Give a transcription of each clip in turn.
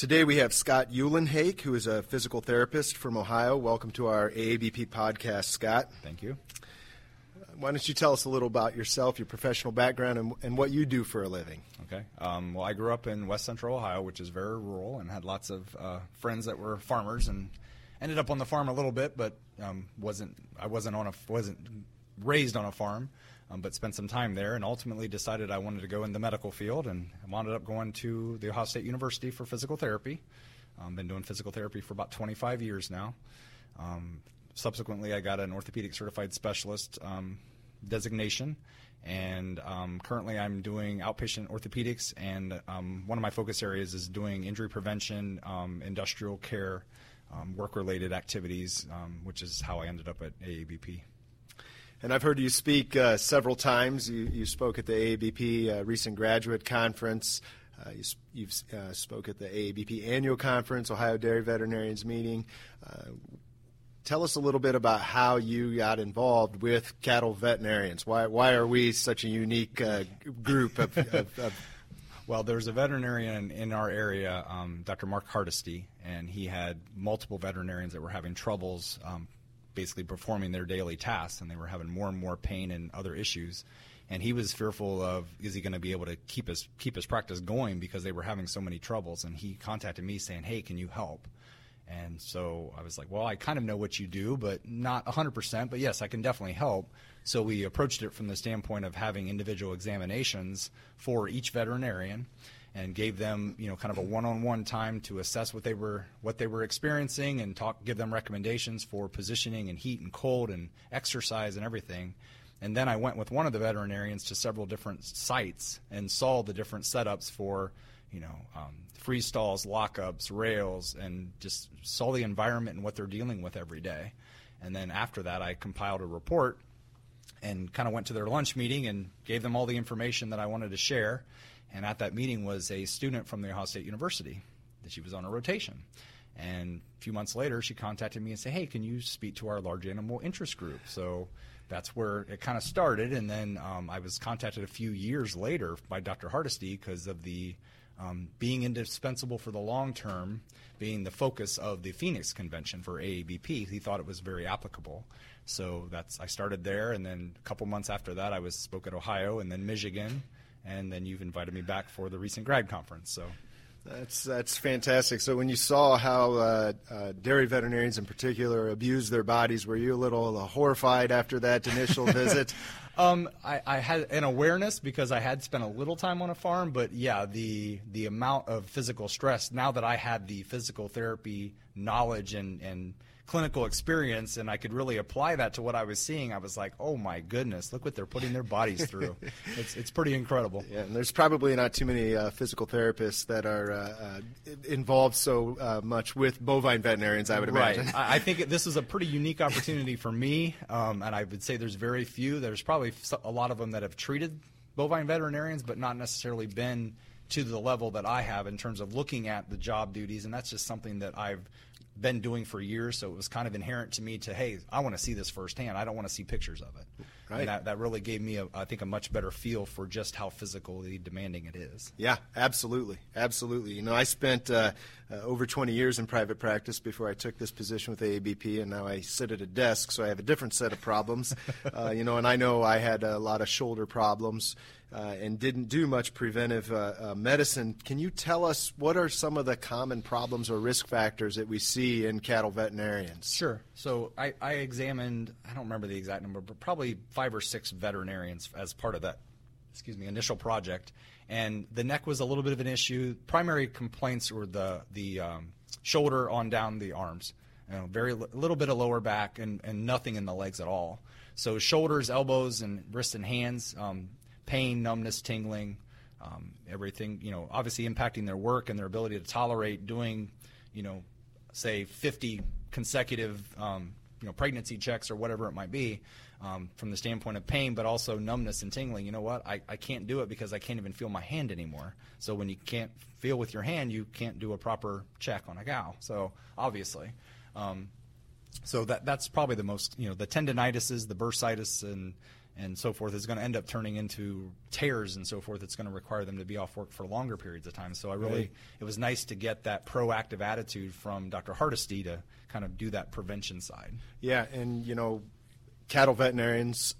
Today we have Scott Eulenhake, who is a physical therapist from Ohio. Welcome to our AABP podcast, Scott. Thank you. Why don't you tell us a little about yourself, your professional background, and, and what you do for a living? Okay. Um, well, I grew up in West Central Ohio, which is very rural, and had lots of uh, friends that were farmers, and ended up on the farm a little bit, but um, wasn't I wasn't on a wasn't raised on a farm, um, but spent some time there, and ultimately decided I wanted to go in the medical field, and wound up going to the Ohio State University for physical therapy. I've um, been doing physical therapy for about 25 years now. Um, subsequently, I got an orthopedic certified specialist um, designation, and um, currently I'm doing outpatient orthopedics, and um, one of my focus areas is doing injury prevention, industrial care, work-related activities, which is how I ended up at AABP. And I've heard you speak uh, several times. You, you, spoke at the AABP uh, recent graduate conference. Uh, you, have uh, spoke at the AABP annual conference, Ohio Dairy Veterinarians meeting. Uh, tell us a little bit about how you got involved with cattle veterinarians. Why, why are we such a unique uh, group of, of, of well, there's a veterinarian in our area, um, Dr. Mark Hardesty, and he had multiple veterinarians that were having troubles um, basically performing their daily tasks, and they were having more and more pain and other issues. And he was fearful of is he going to be able to keep his keep his practice going because they were having so many troubles. And he contacted me saying, "Hey, can you help?" And so I was like, well, I kind of know what you do, but not 100%, but yes, I can definitely help. So we approached it from the standpoint of having individual examinations for each veterinarian and gave them, you know, kind of a one-on-one time to assess what they were what they were experiencing and talk give them recommendations for positioning and heat and cold and exercise and everything. And then I went with one of the veterinarians to several different sites and saw the different setups for you know, um, free stalls, lockups, rails, and just saw the environment and what they're dealing with every day. And then after that, I compiled a report and kind of went to their lunch meeting and gave them all the information that I wanted to share. And at that meeting was a student from the Ohio State University that she was on a rotation. And a few months later, she contacted me and said, "Hey, can you speak to our large animal interest group?" So that's where it kind of started. And then um, I was contacted a few years later by Dr. Hardesty because of the um, being indispensable for the long term, being the focus of the Phoenix Convention for AABP, he thought it was very applicable. So that's I started there, and then a couple months after that, I was spoke at Ohio, and then Michigan, and then you've invited me back for the recent grad conference. So. That's that's fantastic. So when you saw how uh, uh, dairy veterinarians in particular abuse their bodies, were you a little uh, horrified after that initial visit? Um, I, I, had an awareness because I had spent a little time on a farm, but yeah, the the amount of physical stress. Now that I had the physical therapy knowledge and and clinical experience and I could really apply that to what I was seeing, I was like, oh my goodness, look what they're putting their bodies through. it's, it's pretty incredible. Yeah, and there's probably not too many uh, physical therapists that are uh, uh, involved so uh, much with bovine veterinarians, I would imagine. Right. I think this is a pretty unique opportunity for me, um, and I would say there's very few. There's probably a lot of them that have treated bovine veterinarians, but not necessarily been to the level that I have in terms of looking at the job duties, and that's just something that I've been doing for years. So it was kind of inherent to me to, hey, I want to see this firsthand. I don't want to see pictures of it. Right. And that, that really gave me, a, I think, a much better feel for just how physically demanding it is. Yeah, absolutely, absolutely. You know, I spent uh, uh, over 20 years in private practice before I took this position with AABP, and now I sit at a desk, so I have a different set of problems. uh, you know, and I know I had a lot of shoulder problems uh, and didn't do much preventive uh, uh, medicine. Can you tell us what are some of the common problems or risk factors that we see in cattle veterinarians? Sure. So I, I examined, I don't remember the exact number, but probably five or six veterinarians as part of that, excuse me, initial project. And the neck was a little bit of an issue. Primary complaints were the, the um, shoulder on down the arms. You know, very little bit of lower back and, and nothing in the legs at all. So shoulders, elbows, and wrists and hands. Um, pain, numbness, tingling, um, everything, you know, obviously impacting their work and their ability to tolerate doing, you know, say 50 consecutive, um, you know, pregnancy checks or whatever it might be um, from the standpoint of pain, but also numbness and tingling. You know what? I, I can't do it because I can't even feel my hand anymore. So when you can't feel with your hand, you can't do a proper check on a cow. So obviously. Um, so that that's probably the most, you know, the tendinitises, the bursitis, and and so forth is going to end up turning into tears and so forth. It's going to require them to be off work for longer periods of time. So I really, Right. it was nice to get that proactive attitude from Dr. Hardesty to kind of do that prevention side. Yeah, and you know, cattle veterinarians,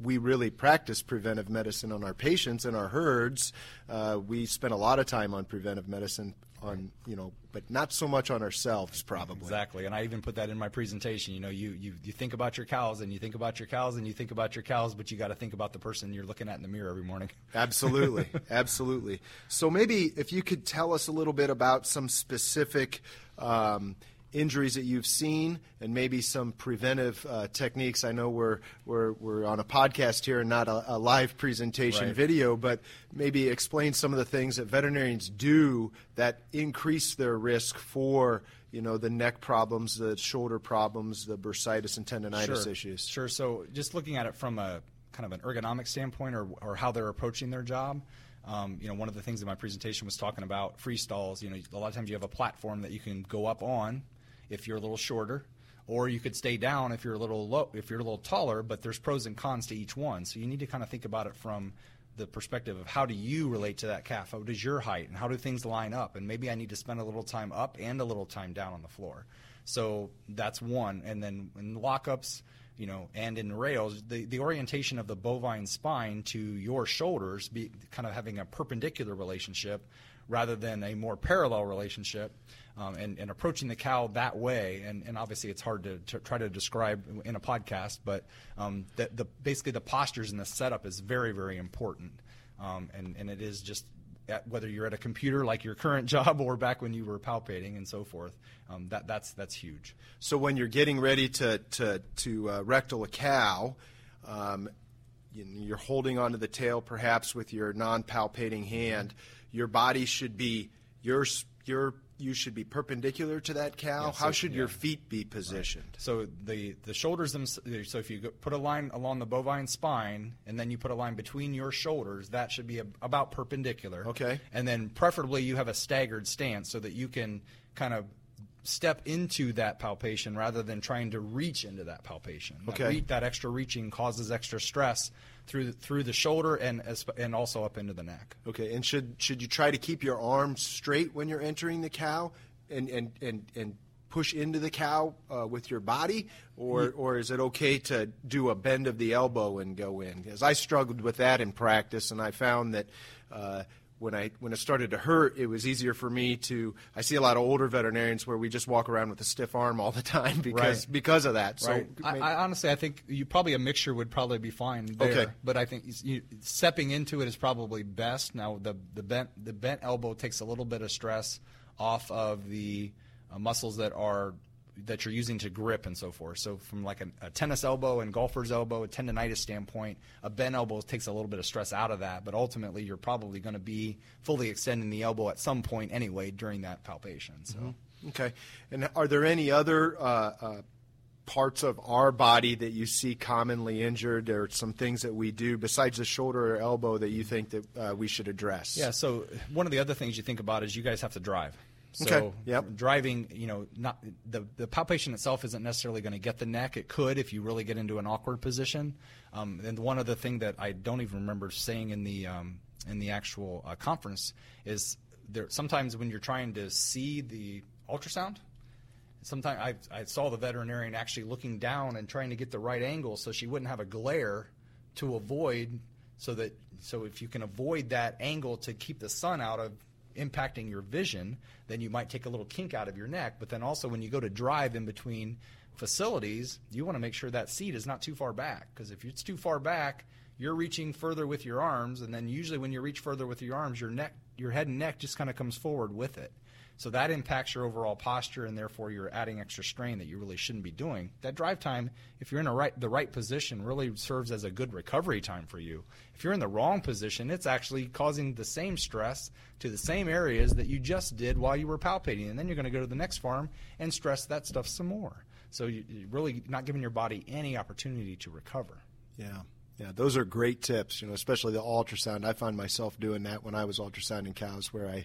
we really practice preventive medicine on our patients and our herds. Uh, we spend a lot of time on preventive medicine on you know, but not so much on ourselves probably. Exactly, and I even put that in my presentation. You know, you, you, you think about your cows, and you think about your cows, and you think about your cows, but you got to think about the person you're looking at in the mirror every morning. Absolutely, absolutely. So maybe if you could tell us a little bit about some specific um, injuries that you've seen, and maybe some preventive uh, techniques. I know we're we're we're on a podcast here and not a, a live presentation Right. video, but maybe explain some of the things that veterinarians do that increase their risk for you know the neck problems, the shoulder problems, the bursitis and tendonitis sure. issues. Sure. So just looking at it from a kind of an ergonomic standpoint, or, or how they're approaching their job. Um, you know, one of the things in my presentation was talking about freestalls. You know, a lot of times you have a platform that you can go up on if you're a little shorter, or you could stay down if you're a little low, if you're a little taller. But there's pros and cons to each one, so you need to kind of think about it from the perspective of how do you relate to that calf? How does your height, and how do things line up? And maybe I need to spend a little time up and a little time down on the floor. So that's one. And then in lockups, you know, and in rails, the, the orientation of the bovine spine to your shoulders, be kind of having a perpendicular relationship rather than a more parallel relationship, um, and, and approaching the cow that way. And, and obviously, it's hard to, to try to describe in a podcast, but um, the, the basically the postures and the setup is very, very important. Um, and, and it is just at, whether you're at a computer like your current job or back when you were palpating and so forth. Um, that that's that's huge. So when you're getting ready to to to uh, rectal a cow, um, you- you're holding onto the tail perhaps with your non-palpating hand. Your body should be your your you should be perpendicular to that cow. Yeah, How should yeah. your feet be positioned? So the the shoulders them. So if you go, put a line along the bovine spine and then you put a line between your shoulders, that should be a, about perpendicular. Okay. And then preferably you have a staggered stance so that you can kind of step into that palpation rather than trying to reach into that palpation. That Okay. re- that extra reaching causes extra stress through the, through the shoulder and as, and also up into the neck. Okay, and should should you try to keep your arms straight when you're entering the cow, and and and and push into the cow uh, with your body, or or is it okay to do a bend of the elbow and go in? Because I struggled with that in practice, and I found that. Uh, when I when it started to hurt, it was easier for me to. I see a lot of older veterinarians where we just walk around with a stiff arm all the time because Right. because of that. So Right. I, I honestly, I think you probably a mixture would probably be fine there. Okay. But I think you, stepping into it is probably best. Now the the bent the bent elbow takes a little bit of stress off of the uh, muscles that are that you're using to grip and so forth. So from like a, a tennis elbow and golfer's elbow, a tendonitis standpoint, a bent elbow takes a little bit of stress out of that. But ultimately, you're probably going to be fully extending the elbow at some point anyway during that palpation. So. Okay. And are there any other uh, uh, parts of our body that you see commonly injured, or some things that we do besides the shoulder or elbow that you think that uh, we should address? Yeah. So one of the other things you think about is you guys have to drive. So Okay, yep. driving, you know, not the the palpation itself isn't necessarily going to get the neck. It could if you really get into an awkward position. Um, and one other thing that I don't even remember saying in the um, in the actual uh, conference is there sometimes when you're trying to see the ultrasound, sometimes I, I saw the veterinarian actually looking down and trying to get the right angle so she wouldn't have a glare to avoid so that so if you can avoid that angle to keep the sun out of impacting your vision then you might take a little kink out of your neck. But then also when you go to drive in between facilities you want to make sure that seat is not too far back. Because if it's too far back you're reaching further with your arms and then usually when you reach further with your arms your neck your head and neck just kind of comes forward with it so that impacts your overall posture, and therefore you're adding extra strain that you really shouldn't be doing. That drive time, if you're in right, the right position, really serves as a good recovery time for you. If you're in the wrong position, it's actually causing the same stress to the same areas that you just did while you were palpating, and then you're going to go to the next farm and stress that stuff some more. So you, you're really not giving your body any opportunity to recover. Yeah. Yeah, those are great tips, you know, especially the ultrasound. I find myself doing that when I was ultrasounding cows where I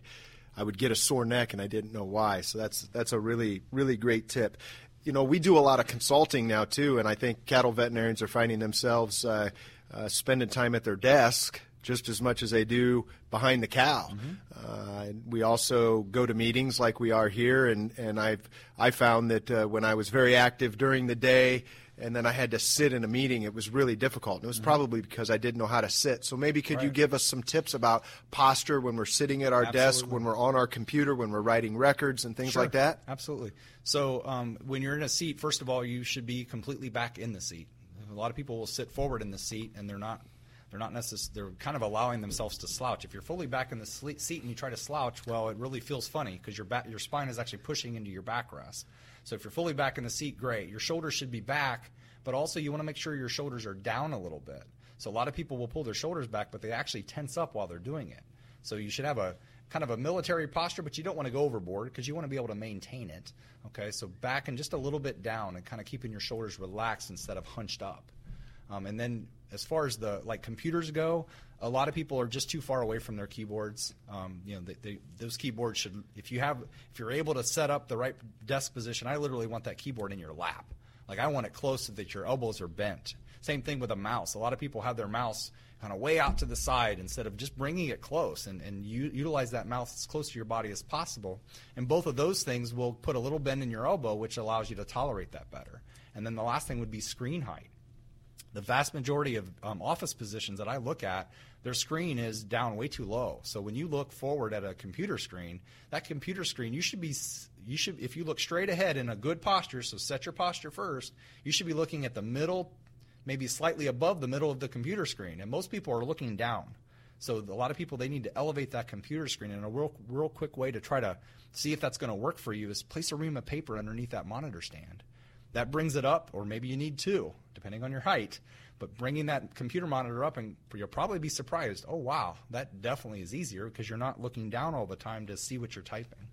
I would get a sore neck and I didn't know why. So that's that's a really really great tip. You know, we do a lot of consulting now too, and I think cattle veterinarians are finding themselves uh, uh, spending time at their desk just as much as they do behind the cow. Uh, we also go to meetings like we are here, and, and I've I found that uh, when I was very active during the day, and then I had to sit in a meeting, it was really difficult. And it was probably because I didn't know how to sit. So maybe could you give us some tips about posture when we're sitting at our desk, when we're on our computer, when we're writing records and things like Sure. that? Absolutely. So um, when you're in a seat, first of all, you should be completely back in the seat. A lot of people will sit forward in the seat, and they're not. They're not necess- They're kind of allowing themselves to slouch. If you're fully back in the seat and you try to slouch, well, it really feels funny because your back, your spine is actually pushing into your backrest. So if you're fully back in the seat, great. Your shoulders should be back, but also you want to make sure your shoulders are down a little bit. So a lot of people will pull their shoulders back, but they actually tense up while they're doing it. So you should have a kind of a military posture, but you don't want to go overboard because you want to be able to maintain it. Okay, so back and just a little bit down and kind of keeping your shoulders relaxed instead of hunched up. Um, and then as far as the like computers go, a lot of people are just too far away from their keyboards. Um, you know, they, they, those keyboards should if you have if you're able to set up the right desk position, I literally want that keyboard in your lap. Like I want it close so that your elbows are bent. Same thing with a mouse. A lot of people have their mouse kind of way out to the side instead of just bringing it close and, and u- utilize that mouse as close to your body as possible. And both of those things will put a little bend in your elbow, which allows you to tolerate that better. And then the last thing would be screen height the vast majority of um, office positions that I look at, their screen is down way too low. So when you look forward at a computer screen, that computer screen, you should be, you should, if you look straight ahead in a good posture, so set your posture first, you should be looking at the middle, maybe slightly above the middle of the computer screen. And most people are looking down. So a lot of people, they need to elevate that computer screen. And a real, real quick way to try to see if that's going to work for you is place a ream of paper underneath that monitor stand that brings it up, or maybe you need two, depending on your height. But bringing that computer monitor up, and you'll probably be surprised. Oh wow, that definitely is easier because you're not looking down all the time to see what you're typing.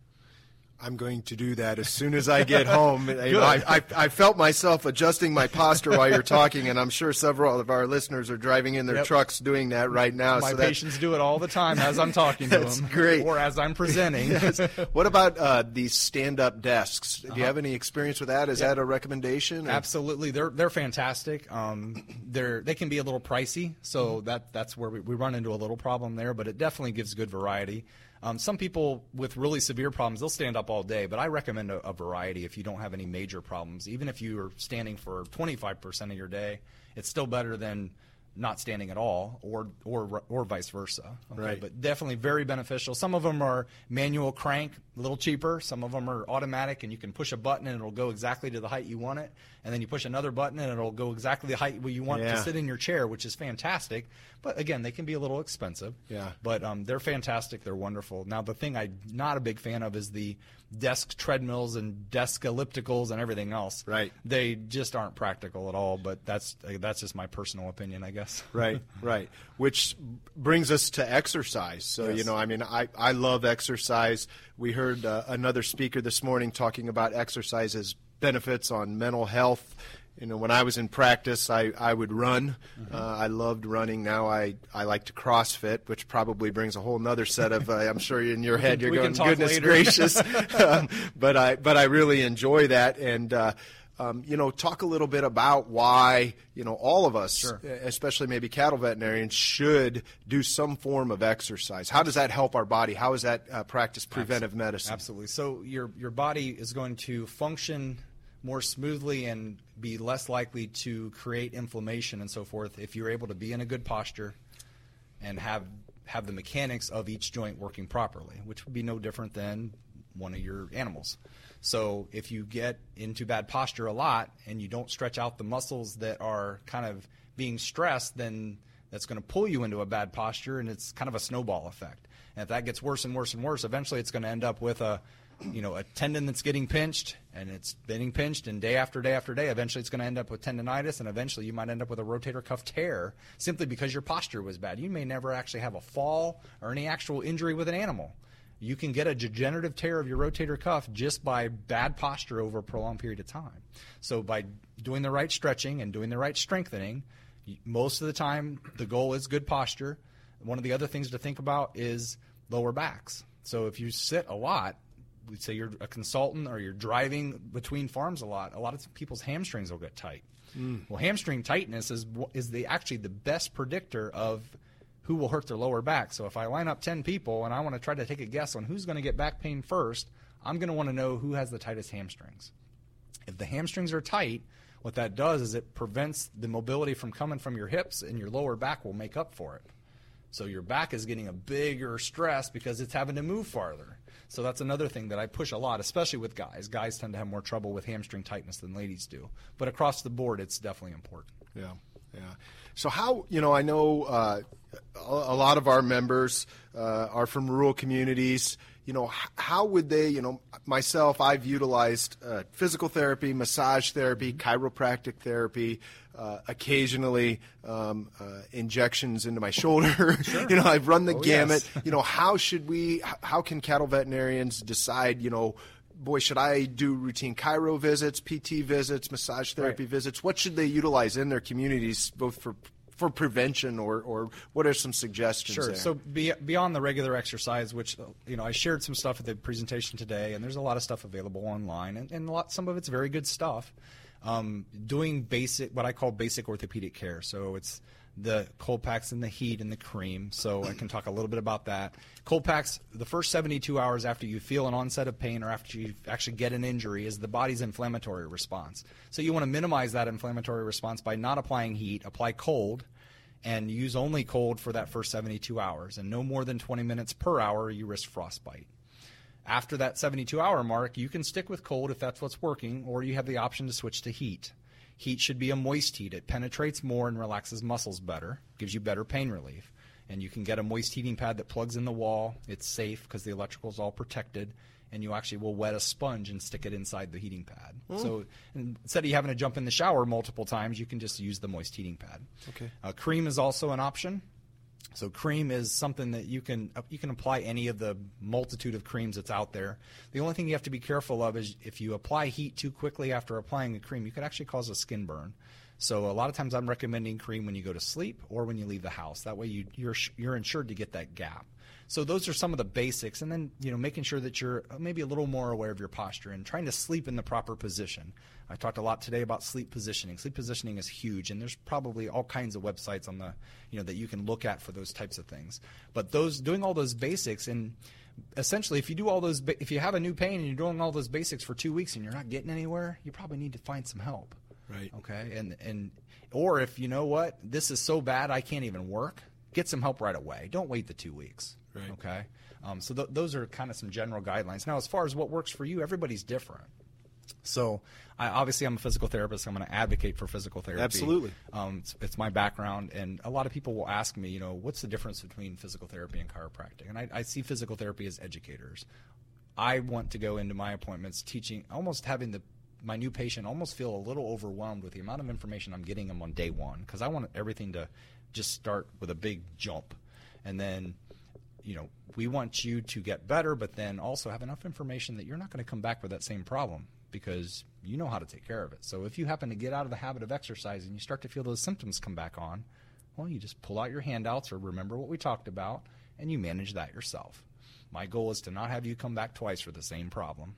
I'm going to do that as soon as I get home. I, I, I felt myself adjusting my posture while you're talking, and I'm sure several of our listeners are driving in their Yep. trucks doing that right now. My so that- patients do it all the time as I'm talking to them, great. or as I'm presenting. what about uh, these stand-up desks? Do you Uh-huh. have any experience with that? Is that a recommendation? or- Absolutely, they're they're fantastic. Um, they're they can be a little pricey, so Mm-hmm. that that's where we, we run into a little problem there. But it definitely gives good variety. Um, some people with really severe problems, they'll stand up all day, but I recommend a, a variety if you don't have any major problems. Even if you are standing for 25% of your day, it's still better than not standing at all, or or or vice versa. Okay? Right. But definitely very beneficial. Some of them are manual crank, a little cheaper. Some of them are automatic, and you can push a button and it'll go exactly to the height you want it. And then you push another button and it'll go exactly the height you want Yeah. to sit in your chair, which is fantastic. But again, they can be a little expensive. Yeah. But um, they're fantastic. They're wonderful. Now, the thing I'm not a big fan of is the desk treadmills and desk ellipticals and everything else. Right. They just aren't practical at all. But that's that's just my personal opinion, I guess. Right, right. Which brings us to exercise. So, you know, I mean, I, I love exercise. We heard uh, another speaker this morning talking about exercise's benefits on mental health. You know, when I was in practice, I, I would run. Mm-hmm. Uh, I loved running. Now I, I like to CrossFit, which probably brings a whole nother set of. Uh, I'm sure in your head you're going, goodness later." gracious. um, but I but I really enjoy that, and uh, um, you know, talk a little bit about why you know all of us, Sure. especially maybe cattle veterinarians, should do some form of exercise. How does that help our body? How is that uh, practice preventive medicine? Absolutely. So your your body is going to function more smoothly and be less likely to create inflammation and so forth if you're able to be in a good posture and have have the mechanics of each joint working properly, which would be no different than one of your animals. So if you get into bad posture a lot and you don't stretch out the muscles that are kind of being stressed, then that's going to pull you into a bad posture and it's kind of a snowball effect. And if that gets worse and worse and worse, eventually it's going to end up with a you know, a tendon that's getting pinched and it's getting pinched and day after day after day, eventually it's going to end up with tendonitis and eventually you might end up with a rotator cuff tear simply because your posture was bad. You may never actually have a fall or any actual injury with an animal. You can get a degenerative tear of your rotator cuff just by bad posture over a prolonged period of time. So by doing the right stretching and doing the right strengthening, most of the time the goal is good posture. One of the other things to think about is lower backs. So if you sit a lot, say you're a consultant or you're driving between farms a lot, a lot of people's hamstrings will get tight. Mm. Well, hamstring tightness is is the actually the best predictor of who will hurt their lower back. So if I line up 10 people and I want to try to take a guess on who's going to get back pain first, I'm going to want to know who has the tightest hamstrings. If the hamstrings are tight, what that does is it prevents the mobility from coming from your hips, and your lower back will make up for it. So your back is getting a bigger stress because it's having to move farther. So that's another thing that I push a lot, especially with guys. Guys tend to have more trouble with hamstring tightness than ladies do. But across the board, it's definitely important. Yeah, yeah. So how you know? I know uh, a, lot of our members uh, are from rural communities. You know, how would they? You know, myself, I've utilized uh, physical therapy, massage therapy, chiropractic therapy. Uh, occasionally, um, uh, injections into my shoulder. you know, I've run the Oh, gamut. yes. you know, how should we? How can cattle veterinarians decide? You know. Boy, should I do routine chiro visits, PT visits, massage therapy Right. visits? What should they utilize in their communities, both for for prevention or, or what are some suggestions? Sure. there? So be, beyond the regular exercise, which you know, I shared some stuff at the presentation today, and there's a lot of stuff available online, and, and a lot, some of it's very good stuff. Um, doing basic, what I call basic orthopedic care. So it's the cold packs and the heat and the cream. So I can talk a little bit about that. Cold packs, the first 72 hours after you feel an onset of pain or after you actually get an injury, is the body's inflammatory response. So you want to minimize that inflammatory response by not applying heat. Apply cold and use only cold for that first 72 hours and no more than 20 minutes per hour you risk frostbite after that 72 hour mark you can stick with cold if that's what's working or you have the option to switch to heat heat should be a moist heat. It penetrates more and relaxes muscles better gives you better pain relief. And you can get a moist heating pad that plugs in the wall. It's safe because the electrical is all protected. And you actually will wet a sponge and stick it inside the heating pad. So instead of you having to jump in the shower multiple times you can just use the moist heating pad. Okay. uh, cream is also an option. So cream is something that you can uh, you can apply any of the multitude of creams that's out there. The only thing you have to be careful of is if you apply heat too quickly after applying a cream, you could actually cause a skin burn. So a lot of times I'm recommending cream when you go to sleep or when you leave the house. That way you, you're you're insured to get that gap. So those are some of the basics, and then you know making sure that you're maybe a little more aware of your posture and trying to sleep in the proper position. I talked a lot today about sleep positioning. Sleep positioning is huge, and there's probably all kinds of websites on the you know that you can look at for those types of things. But those doing all those basics and essentially if you do all those if you have a new pain and you're doing all those basics for 2 weeks and you're not getting anywhere, you probably need to find some help. Right. Okay. And and or if you know what, this is so bad I can't even work, get some help right away. Don't wait the 2 weeks. Right. Okay. Um, so th- those are kind of some general guidelines. Now, as far as what works for you, everybody's different. So, I, obviously, I'm a physical therapist. I'm going to advocate for physical therapy. Absolutely. Um, it's, it's my background, and a lot of people will ask me, you know, what's the difference between physical therapy and chiropractic? And I, I see physical therapy as educators. I want to go into my appointments teaching, almost having the my new patient almost feel a little overwhelmed with the amount of information I'm getting them on day one because I want everything to just start with a big jump, and then you know, we want you to get better, but then also have enough information that you're not going to come back with that same problem because you know how to take care of it. So if you happen to get out of the habit of exercise and you start to feel those symptoms come back on, well, you just pull out your handouts or remember what we talked about and you manage that yourself. My goal is to not have you come back twice for the same problem.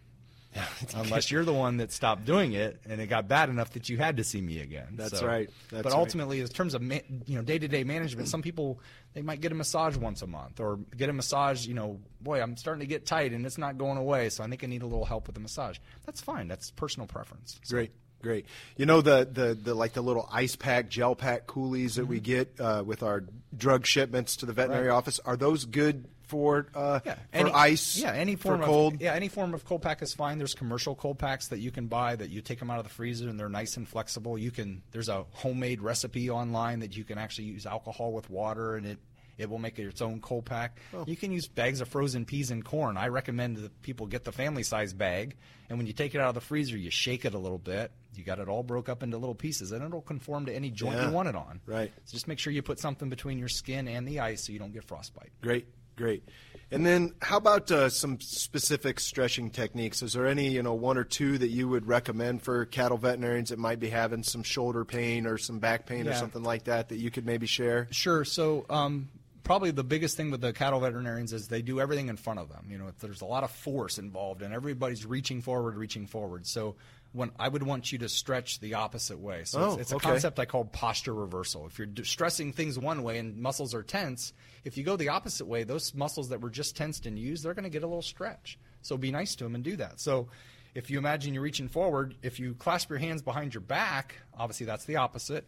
Unless you're the one that stopped doing it and it got bad enough that you had to see me again. That's So- right. That's but right. ultimately, in terms of ma- you know day to day management, some people they might get a massage once a month or get a massage. You know, boy, I'm starting to get tight and it's not going away, so I think I need a little help with the massage. That's fine. That's personal preference. So- Great, great. You know the, the, the like the little ice pack, gel pack coolies that we get uh, with our drug shipments to the veterinary Mm-hmm. Right. office. Are those good for uh, Yeah, for ice? Yeah, any form for of cold. Yeah, any form of cold pack is fine. There's commercial cold packs that you can buy that you take them out of the freezer and they're nice and flexible. You can there's a homemade recipe online that you can actually use alcohol with water and it it will make it its own cold pack. Oh. You can use bags of frozen peas and corn. I recommend that people get the family size bag and when you take it out of the freezer, you shake it a little bit. You got it all broke up into little pieces and it'll conform to any joint Yeah. you want it on. Right. So just make sure you put something between your skin and the ice so you don't get frostbite. Great, great. And then, how about uh, some specific stretching techniques? Is there any, you know, one or two that you would recommend for cattle veterinarians that might be having some shoulder pain or some back pain or something like that that you could maybe share? Sure. So, um, probably the biggest thing with the cattle veterinarians is they do everything in front of them. You know, there's a lot of force involved, and everybody's reaching forward, reaching forward. So, when I would want you to stretch the opposite way. So Oh, it's, it's a okay. concept I call posture reversal. If you're stressing things one way and muscles are tense, if you go the opposite way, those muscles that were just tensed and used, they're going to get a little stretch. So be nice to them and do that. So if you imagine you're reaching forward, if you clasp your hands behind your back, obviously that's the opposite,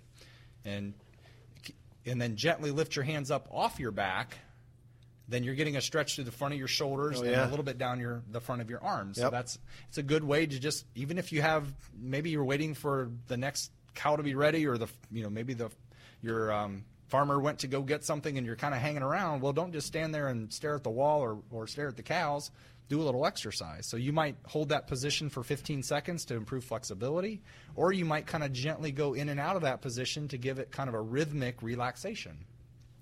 and and then gently lift your hands up off your back, then you're getting a stretch through the front of your shoulders Oh, and a little bit down your the front of your arms. So that's it's a good way to just even if you have maybe you're waiting for the next cow to be ready or the you know maybe the your um, farmer went to go get something and you're kind of hanging around. Well, don't just stand there and stare at the wall or or stare at the cows. Do a little exercise. So you might hold that position for 15 seconds to improve flexibility, or you might kind of gently go in and out of that position to give it kind of a rhythmic relaxation.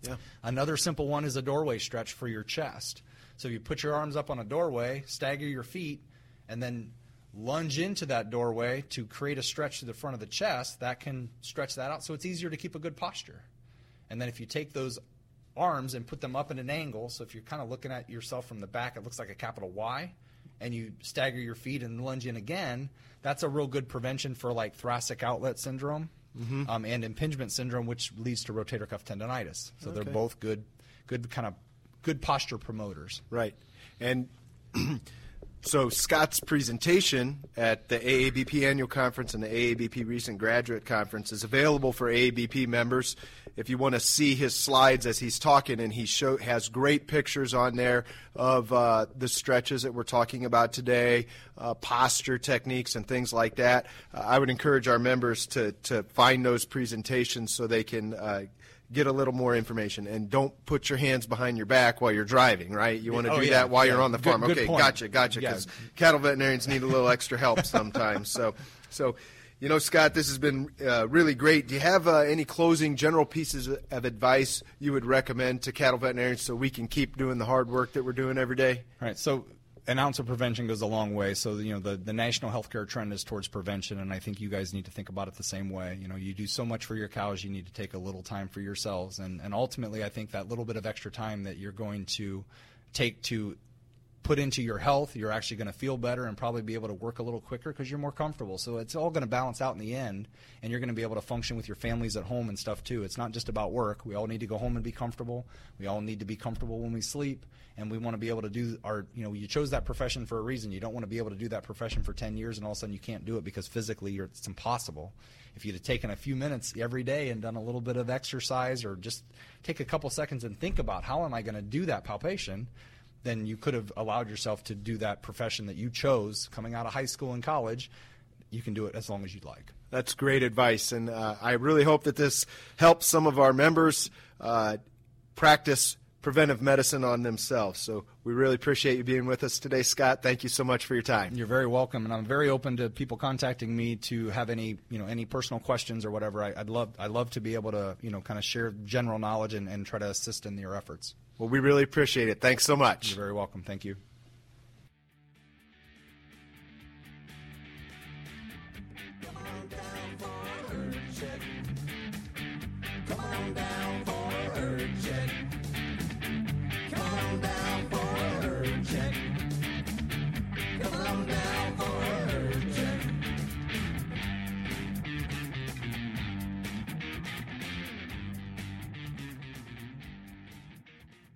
Yeah. Another simple one is a doorway stretch for your chest. So you put your arms up on a doorway, stagger your feet, and then lunge into that doorway to create a stretch to the front of the chest. That can stretch that out. So it's easier to keep a good posture. And then if you take those arms and put them up at an angle, so if you're kind of looking at yourself from the back, it looks like a capital Y, and you stagger your feet and lunge in again, that's a real good prevention for like thoracic outlet syndrome um, and impingement syndrome, which leads to rotator cuff tendonitis. So they're both good, good kind of good posture promoters. Right. And so Scott's presentation at the AABP annual conference and the AABP recent graduate conference is available for AABP members. If you want to see his slides as he's talking, and he show, has great pictures on there of uh, the stretches that we're talking about today, uh, posture techniques, and things like that. Uh, I would encourage our members to to find those presentations so they can uh, get a little more information and don't put your hands behind your back while you're driving, right? You want to Oh, do yeah, that while yeah. you're on the farm. good okay, gotcha, gotcha. Yeah. Because cattle veterinarians need a little extra help sometimes. So, so you know, Scott, this has been uh, really great. Do you have uh, any closing general pieces of advice you would recommend to cattle veterinarians so we can keep doing the hard work that we're doing every day? All right. So an ounce of prevention goes a long way. So you know the the national healthcare trend is towards prevention, and I think you guys need to think about it the same way. You know, you do so much for your cows, you need to take a little time for yourselves, and and ultimately, I think that little bit of extra time that you're going to take to put into your health, you're actually going to feel better and probably be able to work a little quicker because you're more comfortable. So it's all going to balance out in the end, and you're going to be able to function with your families at home and stuff too. It's not just about work. We all need to go home and be comfortable. We all need to be comfortable when we sleep, and we want to be able to do our. You know, you chose that profession for a reason. You don't want to be able to do that profession for 10 years and all of a sudden you can't do it because physically it's impossible. If you'd have taken a few minutes every day and done a little bit of exercise or just take a couple seconds and think about how am I going to do that palpation, then you could have allowed yourself to do that profession that you chose coming out of high school and college. You can do it as long as you'd like. That's great advice, and uh, I really hope that this helps some of our members uh, practice preventive medicine on themselves. So we really appreciate you being with us today, Scott. Thank you so much for your time. You're very welcome, and I'm very open to people contacting me to have any, you know, any personal questions or whatever. I, I'd love, I love to be able to, you know, kind of share general knowledge and, and try to assist in your efforts. Well, we really appreciate it. Thanks so much. You're very welcome. Thank you.